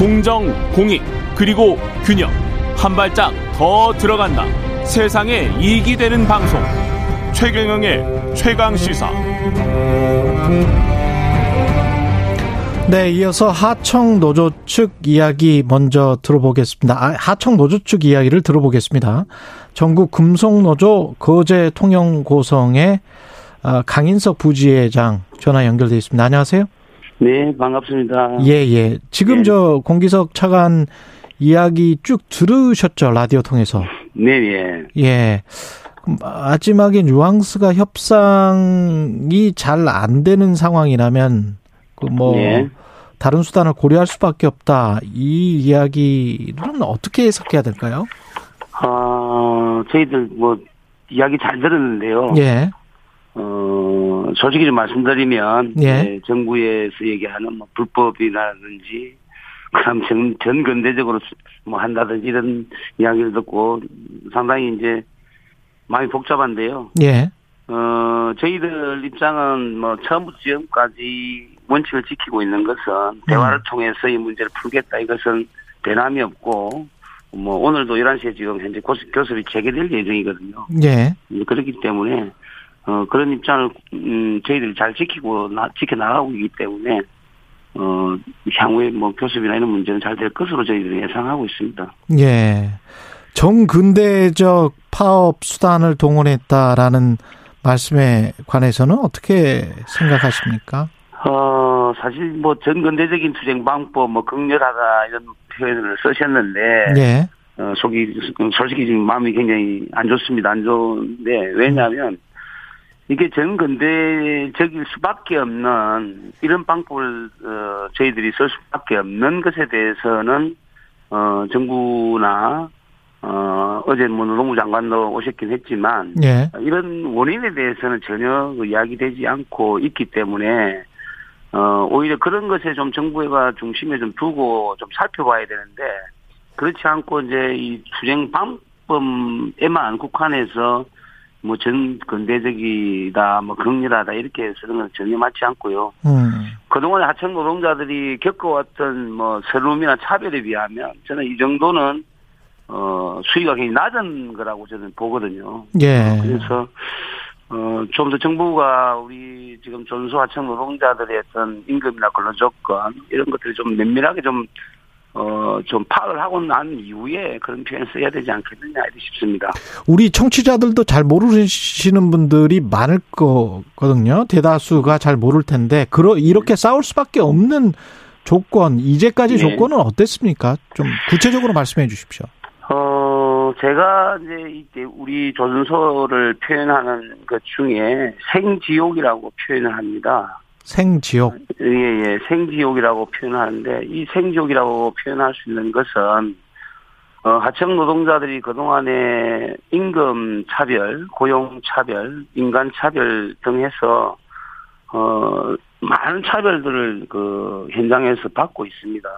공정, 공익, 그리고 균형. 한 발짝 더 들어간다. 세상에 이익이 되는 방송. 최경영의 최강 시사. 네, 이어서 하청 노조 측 이야기 먼저 들어보겠습니다. 아, 하청 노조 측 이야기를 들어보겠습니다. 전국 금속 노조 거제 통영 고성의 아, 강인석 부지회장 전화 연결돼 있습니다. 안녕하세요. 네, 반갑습니다. 예, 예. 지금 네. 저 공기석 차관 이야기 쭉 들으셨죠? 라디오 통해서. 네, 예. 예. 마지막에 뉘앙스가 협상이 잘 안 되는 상황이라면 그뭐 예. 다른 수단을 고려할 수밖에 없다. 이 이야기는 어떻게 해석해야 될까요? 어, 저희들 뭐 이야기 잘 들었는데요. 예. 어, 솔직히 좀 말씀드리면 예. 네, 정부에서 얘기하는 뭐 불법이라든지 그럼 전, 전 근대적으로 뭐 한다든지 이런 이야기를 듣고 상당히 이제 많이 복잡한데요. 예. 어, 저희들 입장은 뭐 처음부터 지금까지 원칙을 지키고 있는 것은 대화를 음. 통해서 이 문제를 풀겠다 이것은 대남이 없고 뭐 오늘도 11시에 지금 현재 교섭이 재개될 예정이거든요. 예. 그렇기 때문에 어 그런 입장을 음 저희들이 잘 지키고 나, 지켜 나가고 있기 때문에 어 향후에 뭐 교섭이나 이런 문제는 잘 될 것으로 저희들이 예상하고 있습니다. 예. 정근대적 파업 수단을 동원했다라는 말씀에 관해서는 어떻게 생각하십니까? 어, 사실 뭐 전근대적인 투쟁 방법, 뭐 극렬하다 이런 표현을 쓰셨는데, 예. 어, 속이, 솔직히 지금 마음이 굉장히 안 좋습니다. 안 좋은데, 왜냐하면, 이게 전근대적일 수밖에 없는 이런 방법을, 어, 저희들이 쓸 수밖에 없는 것에 대해서는, 어, 정부나, 어, 어제 뭐 노동부 장관도 오셨긴 했지만, 예. 이런 원인에 대해서는 전혀 그 이야기되지 않고 있기 때문에, 어, 오히려 그런 것에 좀 정부가 중심에 좀 두고 좀 살펴봐야 되는데, 그렇지 않고 이제 이 투쟁 방법에만 국한해서 뭐 전 근대적이다, 뭐 극렬하다 이렇게 해서는 건 전혀 맞지 않고요. 음. 그동안 하청 노동자들이 겪어왔던 뭐 세rum이나 차별에 비하면 저는 이 정도는 어 수위가 굉장히 낮은 거라고 저는 보거든요. 예. 그래서 어, 좀 더 정부가 우리 지금 전수 하청 노동자들의 어떤 임금이나 근로 조건, 이런 것들을 좀 면밀하게 좀, 어, 좀 파악을 하고 난 이후에 그런 표현 써야 되지 않겠느냐, 이렇게 싶습니다. 우리 청취자들도 잘 모르시는 분들이 많을 거거든요. 대다수가 잘 모를 텐데, 그러, 이렇게 싸울 수밖에 없는 조건, 이제까지 네. 조건은 어땠습니까? 좀 구체적으로 말씀해 주십시오. 어, 제가 이제 이때 우리 조선소를 표현하는 것 중에 생지옥이라고 표현을 합니다. 생지옥? 예, 예, 생지옥이라고 표현하는데, 이 생지옥이라고 표현할 수 있는 것은, 어, 하청 노동자들이 그동안에 임금 차별, 고용 차별, 인간 차별 등 해서, 어, 많은 차별들을 그 현장에서 받고 있습니다.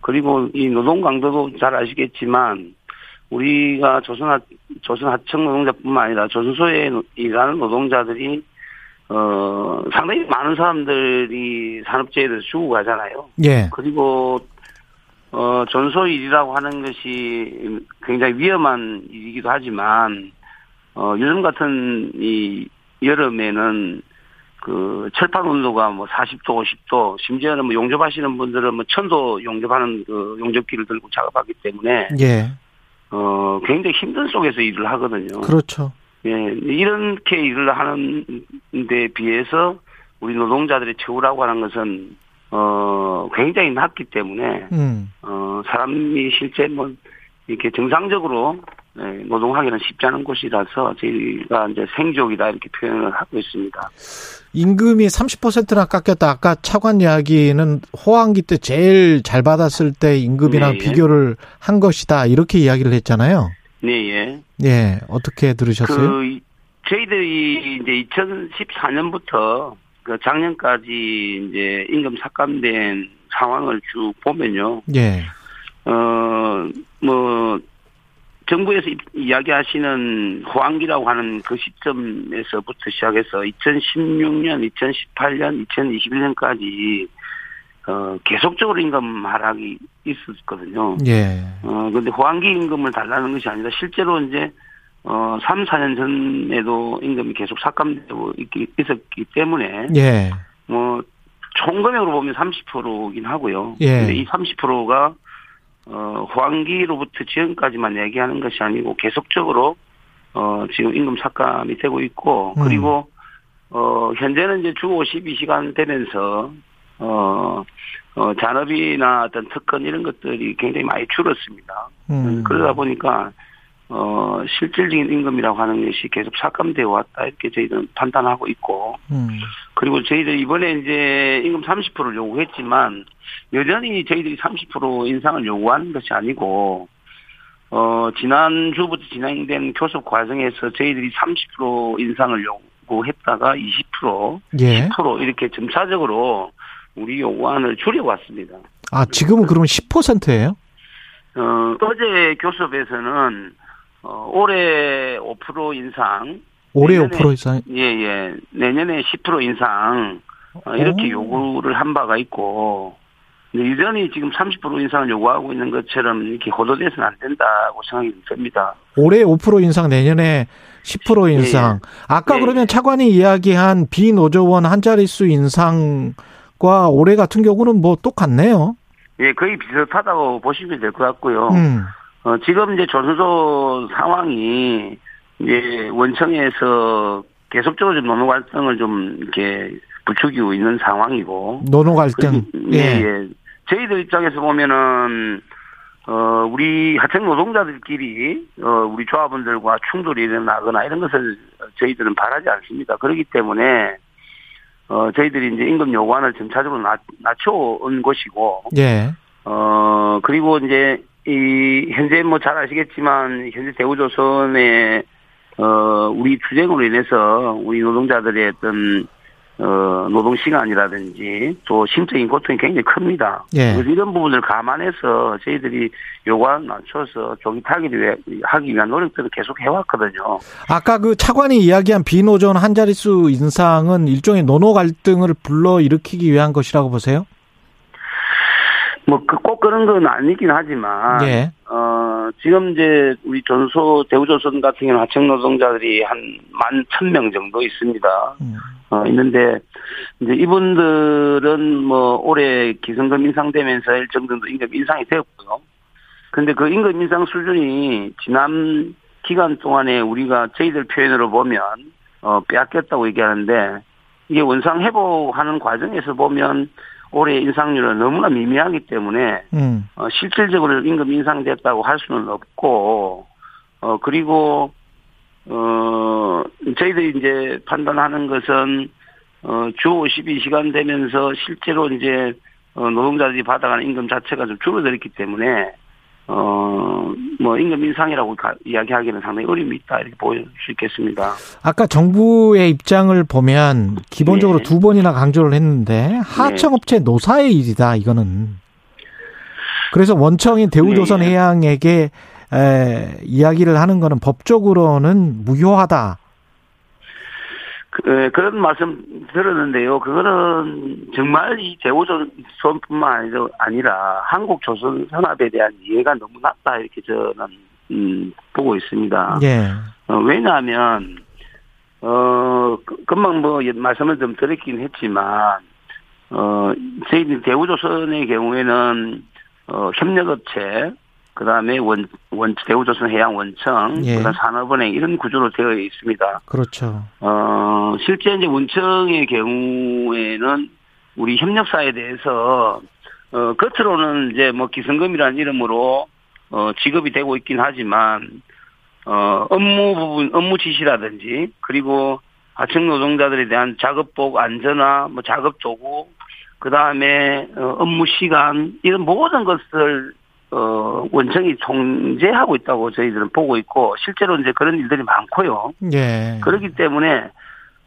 그리고 이 노동 강도도 잘 아시겠지만, 우리가 조선 하, 조선 하청 노동자뿐만 아니라 조선소에 일하는 노동자들이 어, 상당히 많은 사람들이 산업재해에 대해서 죽고 가잖아요. 예. 그리고, 어, 전소 일이라고 하는 것이 굉장히 위험한 일이기도 하지만, 어, 요즘 같은 이 여름에는 그 철판 온도가 뭐 40도, 50도, 심지어는 뭐 용접하시는 분들은 뭐 천도 용접하는 그 용접기를 들고 작업하기 때문에. 예. 어, 굉장히 힘든 속에서 일을 하거든요. 그렇죠. 예, 이렇게 일을 하는 데 비해서 우리 노동자들의 처우라고 하는 것은, 어, 굉장히 낮기 때문에, 음. 어, 사람이 실제 뭐, 이렇게 정상적으로 네, 노동하기는 쉽지 않은 곳이라서 저희가 이제 생족이다 이렇게 표현을 하고 있습니다. 임금이 30%나 깎였다. 아까 차관 이야기는 호황기 때 제일 잘 받았을 때 임금이랑 네, 예. 비교를 한 것이다. 이렇게 이야기를 했잖아요. 네, 예. 예. 어떻게 들으셨어요? 그, 저희들이 이제 2014년부터 그 작년까지 이제 임금 삭감된 상황을 쭉 보면요. 예. 어, 뭐, 정부에서 이야기하시는 호황기라고 하는 그 시점에서부터 시작해서 2016년, 2018년, 2021년까지 어, 계속적으로 임금 하락이 있었거든요. 예. 어, 근데 호황기 임금을 달라는 것이 아니라 실제로 이제, 어, 3, 4년 전에도 임금이 계속 삭감되고 있기, 있었기 때문에, 예. 뭐, 총 금액으로 보면 30%긴 하고요. 예. 근데 이 30%가, 어, 호황기로부터 지금까지만 얘기하는 것이 아니고 계속적으로, 어, 지금 임금 삭감이 되고 있고, 음. 그리고, 어, 현재는 이제 주 52시간 되면서, 어, 어, 잔업이나 어떤 특권 이런 것들이 굉장히 많이 줄었습니다. 음. 그러다 보니까, 어, 실질적인 임금이라고 하는 것이 계속 삭감되어 왔다. 이렇게 저희들은 판단하고 있고, 음. 그리고 저희들 이번에 이제 임금 30%를 요구했지만, 여전히 저희들이 30% 인상을 요구하는 것이 아니고, 어, 지난주부터 진행된 교섭 과정에서 저희들이 30% 인상을 요구했다가 20%, 예. 10% 이렇게 점차적으로 우리 요구안을 줄여왔습니다. 아, 지금은 그러면 10%예요? 어, 어제 교섭에서는, 어, 올해 5% 인상, 올해 내년에 5% 이상. 예, 예. 내년에 10% 인상, 어, 이렇게 오. 요구를 한 바가 있고, 여전히 지금 30% 인상을 요구하고 있는 것처럼 이렇게 호도돼서는 안 된다고 생각이 듭니다. 올해 5% 인상, 내년에 10% 인상. 아까 예, 그러면 예. 차관이 이야기한 비노조원 한 자릿수 인상 과 올해 같은 경우는 뭐 똑같네요. 예, 거의 비슷하다고 보시면 될 것 같고요. 음. 어, 지금 이제 조선소 상황이 이제 원청에서 계속적으로 좀 노노 갈등을 좀 이렇게 부추기고 있는 상황이고. 노노 갈등. 그리고- 예, 예. 저희들 입장에서 보면은, 어, 우리 하청 노동자들끼리, 어, 우리 조합원들과 충돌이 일어나거나 이런 것을 저희들은 바라지 않습니다. 그렇기 때문에, 어, 저희들이 이제 임금 요구안을 점차적으로 낮, 낮춰온 것이고, 예. 어, 그리고 이제, 이, 현재 뭐 잘 아시겠지만, 현재 대우조선의, 어, 우리 투쟁으로 인해서 우리 노동자들의 어떤, 어, 노동 시간이라든지 또 심적인 고통이 굉장히 큽니다. 예. 이런 부분을 감안해서 저희들이 요구안 낮춰서 조기 타기를 위해, 하기 위한 노력들을 계속 해왔거든요. 아까 그 차관이 이야기한 비노조원 한 자릿수 인상은 일종의 노노 갈등을 불러 일으키기 위한 것이라고 보세요? 뭐, 그, 꼭 그런 건 아니긴 하지만, 예. 어, 지금 이제 우리 전소, 대우조선 같은 경우는 하청 노동자들이 한 만 천 명 정도 있습니다. 음. 어, 있는데, 이제 이분들은 뭐 올해 기성금 인상되면서 일정 정도 임금 인상이 되었고요. 근데 그 임금 인상 수준이 지난 기간 동안에 우리가 저희들 표현으로 보면, 어, 빼앗겼다고 얘기하는데, 이게 원상 회복하는 과정에서 보면 올해 인상률은 너무나 미미하기 때문에, 음. 어, 실질적으로 임금 인상됐다고 할 수는 없고, 어, 그리고, 어, 저희들이 이제 판단하는 것은, 어, 주 52시간 되면서 실제로 이제, 어, 노동자들이 받아가는 임금 자체가 좀 줄어들었기 때문에, 어, 뭐, 임금 인상이라고 가- 이야기하기는 상당히 어려움이 있다, 이렇게 보일 수 있겠습니다. 아까 정부의 입장을 보면 기본적으로 예. 두 번이나 강조를 했는데 하청업체 노사의 일이다 이거는. 그래서 원청인 대우조선 네. 해양에게 에, 이야기를 하는 거는 법적으로는 무효하다. 그, 에, 그런 말씀 들었는데요. 그거는 정말 이 대우조선뿐만 아니라, 아니라 한국 조선 산업에 대한 이해가 너무 낮다 이렇게 저는 음, 보고 있습니다. 예. 어, 왜냐하면 어 그- 금방 뭐 말씀을 좀 드렸긴 했지만 어 저희 대우조선의 경우에는 어 협력업체 그다음에 원, 원 대우조선 해양 원청 예. 그다음 산업은행 이런 구조로 되어 있습니다. 그렇죠. 어, 실제 이제 원청의 경우에는 우리 협력사에 대해서, 어, 겉으로는 이제 뭐 기성금이라는 이름으로, 어, 지급이 되고 있긴 하지만, 어, 업무 부분, 업무 지시라든지, 그리고 하청 노동자들에 대한 작업복 안전화, 뭐 작업 도구, 그 다음에, 어, 업무 시간, 이런 모든 것을, 어, 원청이 통제하고 있다고 저희들은 보고 있고, 실제로 이제 그런 일들이 많고요. 예. 그렇기 때문에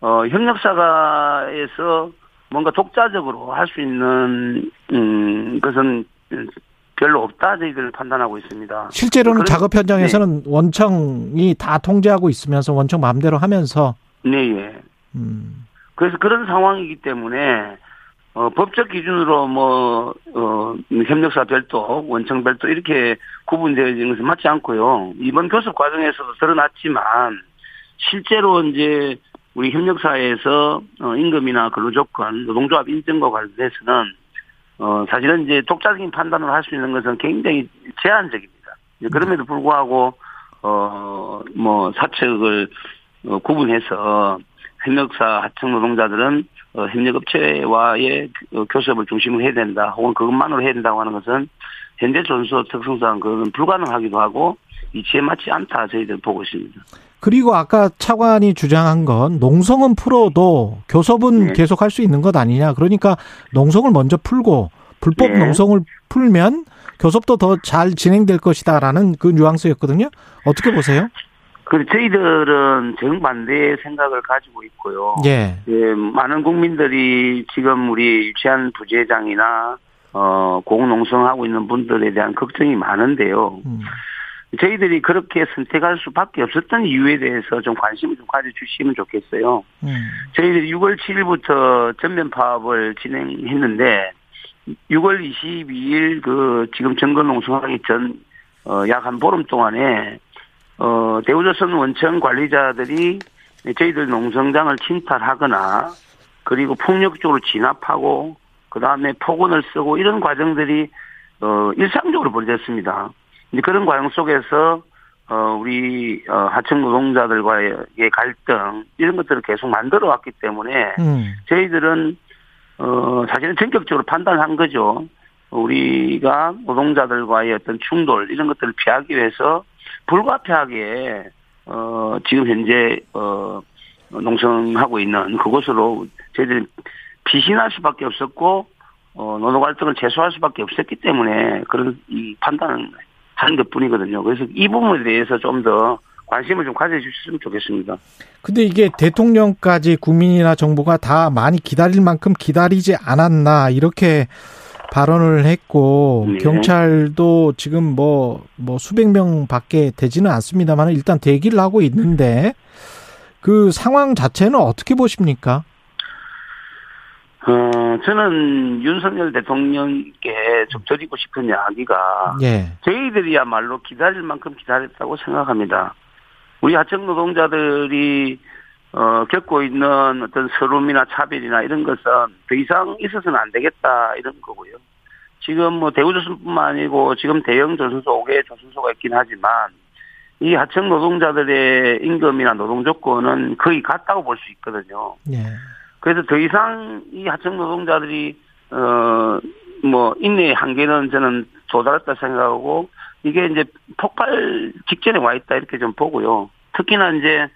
어 협력사가에서 뭔가 독자적으로 할 수 있는 음 것은 별로 없다 저희들 판단하고 있습니다. 실제로는 그런- 작업 현장에서는 원청이 다 통제하고 있으면서 원청 마음대로 하면서 네, 예. 음. 그래서 그런 상황이기 때문에 어, 법적 기준으로 뭐, 어, 협력사 별도, 원청 별도 이렇게 구분되어 있는 것은 맞지 않고요. 이번 교섭 과정에서도 드러났지만, 실제로 이제 우리 협력사에서 어, 임금이나 근로 조건, 노동조합 인증과 관련해서는 어, 사실은 이제 독자적인 판단을 할 수 있는 것은 굉장히 제한적입니다. 그럼에도 불구하고, 어, 뭐, 사측을 어, 구분해서 협력사 하청 노동자들은 어, 협력업체와의 어, 교섭을 중심으로 해야 된다. 혹은 그것만으로 해야 된다고 하는 것은 현재 존수 특성상 그건 불가능하기도 하고 이치에 맞지 않다 저희들 보고 있습니다. 그리고 아까 차관이 주장한 건 농성은 풀어도 교섭은 네. 계속 할 수 있는 것 아니냐. 그러니까 농성을 먼저 풀고 불법 네. 농성을 풀면 교섭도 더 잘 진행될 것이다라는 그 뉘앙스였거든요. 어떻게 보세요? 그 저희들은 정반대의 생각을 가지고 있고요. 예. 예, 많은 국민들이 지금 우리 유치한 부재장이나 어, 공농성하고 있는 분들에 대한 걱정이 많은데요. 음. 저희들이 그렇게 선택할 수밖에 없었던 이유에 대해서 좀 관심을 좀 가져주시면 좋겠어요. 음. 저희들이 6월 7일부터 전면 파업을 진행했는데 6월 22일 그 지금 정권 농성하기 전 어, 약 한 보름 동안에 어, 대우조선 원청 관리자들이 저희들 농성장을 침탈하거나 그리고 폭력적으로 진압하고 그 다음에 폭언을 쓰고 이런 과정들이 어, 일상적으로 벌어졌습니다. 이제 그런 과정 속에서 어, 우리 어, 하청 노동자들과의 갈등 이런 것들을 계속 만들어 왔기 때문에 음. 저희들은 어 사실은 전격적으로 판단한 거죠. 우리가 노동자들과의 어떤 충돌 이런 것들을 피하기 위해서 불가피하게 어 지금 현재 어 농성하고 있는 그곳으로 저희들이 피신할 수밖에 없었고 어 노동 활동을 제소할 수밖에 없었기 때문에 그런 이 판단을 한 것뿐이거든요. 그래서 이 부분에 대해서 좀 더 관심을 좀 가져주셨으면 좋겠습니다. 근데 이게 대통령까지 국민이나 정부가 다 많이 기다릴 만큼 기다리지 않았나 이렇게 발언을 했고 네. 경찰도 지금 뭐뭐 수백 명밖에 되지는 않습니다만 일단 대기를 하고 있는데 그 상황 자체는 어떻게 보십니까? 어, 저는 윤석열 대통령께 좀 드리고 싶은 이야기가 예. 저희들이야말로 기다릴 만큼 기다렸다고 생각합니다. 우리 하청 노동자들이 어, 겪고 있는 어떤 서름이나 차별이나 이런 것은 더 이상 있어서는 안 되겠다 이런 거고요. 지금 뭐 대우조선뿐만 아니고 지금 대형 조선소 5개 조선소가 있긴 하지만 이 하청 노동자들의 임금이나 노동 조건은 거의 같다고 볼 수 있거든요. 예. 그래서 더 이상 이 하청 노동자들이 어 뭐 인내의 한계는 저는 도달했다 생각하고 이게 이제 폭발 직전에 와 있다 이렇게 좀 보고요. 특히나 이제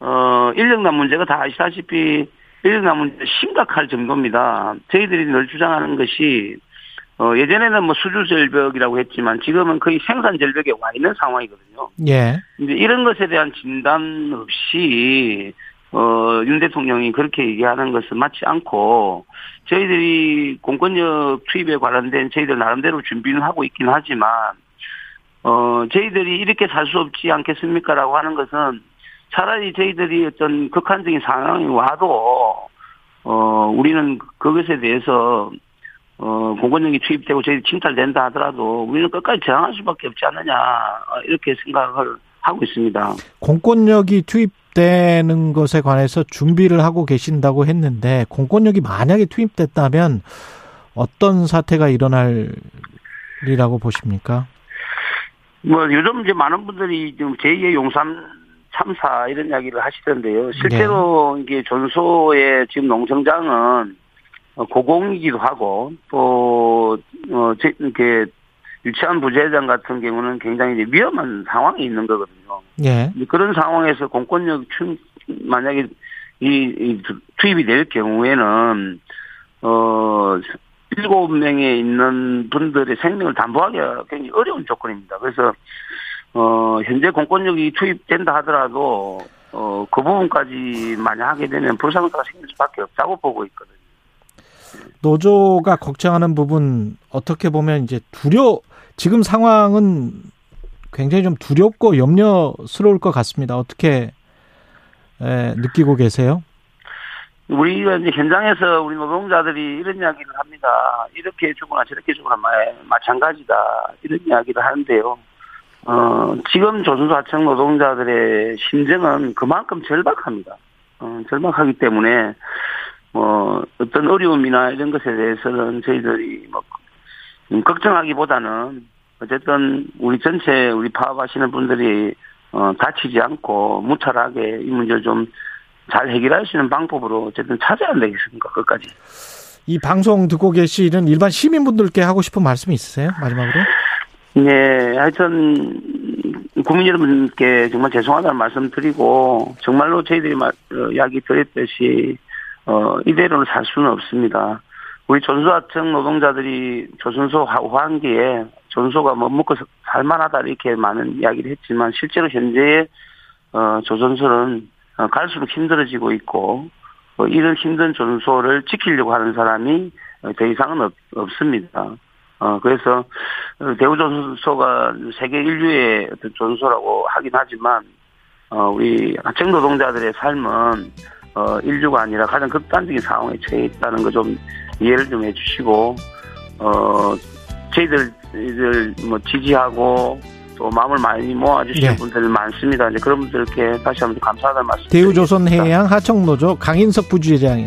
어 인력난 문제가 다 아시다시피 인력난 문제 심각할 정도입니다. 저희들이 늘 주장하는 것이 어 예전에는 뭐 수주 절벽이라고 했지만 지금은 거의 생산 절벽에 와 있는 상황이거든요. 예. 이제 이런 것에 대한 진단 없이 어, 윤 대통령이 그렇게 얘기하는 것은 맞지 않고, 저희들이 공권력 투입에 관련된 저희들 나름대로 준비는 하고 있긴 하지만, 어, 저희들이 이렇게 살 수 없지 않겠습니까라고 하는 것은 차라리 저희들이 어떤 극한적인 상황이 와도, 어, 우리는 그것에 대해서, 어, 공권력이 투입되고 저희들이 침탈된다 하더라도 우리는 끝까지 저항할 수밖에 없지 않느냐, 어, 이렇게 생각을 하고 있습니다. 공권력이 투입되는 것에 관해서 준비를 하고 계신다고 했는데 공권력이 만약에 투입됐다면 어떤 사태가 일어날이라고 보십니까? 뭐 요즘 이제 많은 분들이 지금 제2의 용산 참사 이런 이야기를 하시던데요. 실제로 이게 전소의 지금 농성장은 어, 고공이기도 하고 또 어, 제, 이렇게 유치한 부재장 같은 경우는 굉장히 위험한 상황이 있는 거거든요. 예. 그런 상황에서 공권력 충 만약에 이, 이 투입이 될 경우에는 어 일곱 명에 있는 분들의 생명을 담보하기가 굉장히 어려운 조건입니다. 그래서 어 현재 공권력이 투입된다 하더라도 어 그 부분까지 만약 하게 되면 불상사가 생길 수밖에 없다고 보고 있거든요. 노조가 걱정하는 부분 어떻게 보면 이제 두려 지금 상황은 굉장히 좀 두렵고 염려스러울 것 같습니다. 어떻게 에, 느끼고 계세요? 우리가 이제 현장에서 우리 노동자들이 이런 이야기를 합니다. 이렇게 주거나 저렇게 주거나 마찬가지다. 이런 이야기를 하는데요. 어, 지금 조선소 하청 노동자들의 심정은 그만큼 절박합니다. 어, 절박하기 때문에, 뭐, 어떤 어려움이나 이런 것에 대해서는 저희들이 뭐, 음, 걱정하기보다는 어쨌든 우리 전체 우리 파업하시는 분들이 어, 다치지 않고 무탈하게 이 문제를 좀 잘 해결할 수 있는 방법으로 어쨌든 찾아야 되겠습니까? 끝까지. 이 방송 듣고 계시는 일반 시민분들께 하고 싶은 말씀이 있으세요? 마지막으로? 네, 하여튼 국민 여러분께 정말 죄송하다는 말씀 드리고 정말로 저희들이 말, 어, 이야기 드렸듯이 어, 이대로는 살 수는 없습니다. 우리 전소하청 노동자들이 조선소 호환기에 전소가 뭐 먹고 살만하다 이렇게 많은 이야기를 했지만 실제로 현재 어, 조선소는 어, 갈수록 힘들어지고 있고 어, 이런 힘든 전소를 지키려고 하는 사람이 더 이상은 없, 없습니다. 어, 그래서 대우조선소가 세계 인류의 어떤 전소라고 하긴 하지만 어, 우리 하청 노동자들의 삶은 어, 인류가 아니라 가장 극단적인 상황에 처해 있다는 거 좀 이해를 좀 해주시고 어, 저희들 뭐 지지하고 또 마음을 많이 모아주시는 네. 분들 많습니다. 이제 그런 분들께 다시 한번 감사하다는 말씀. 대우조선해양 하청노조 강인석 부주의장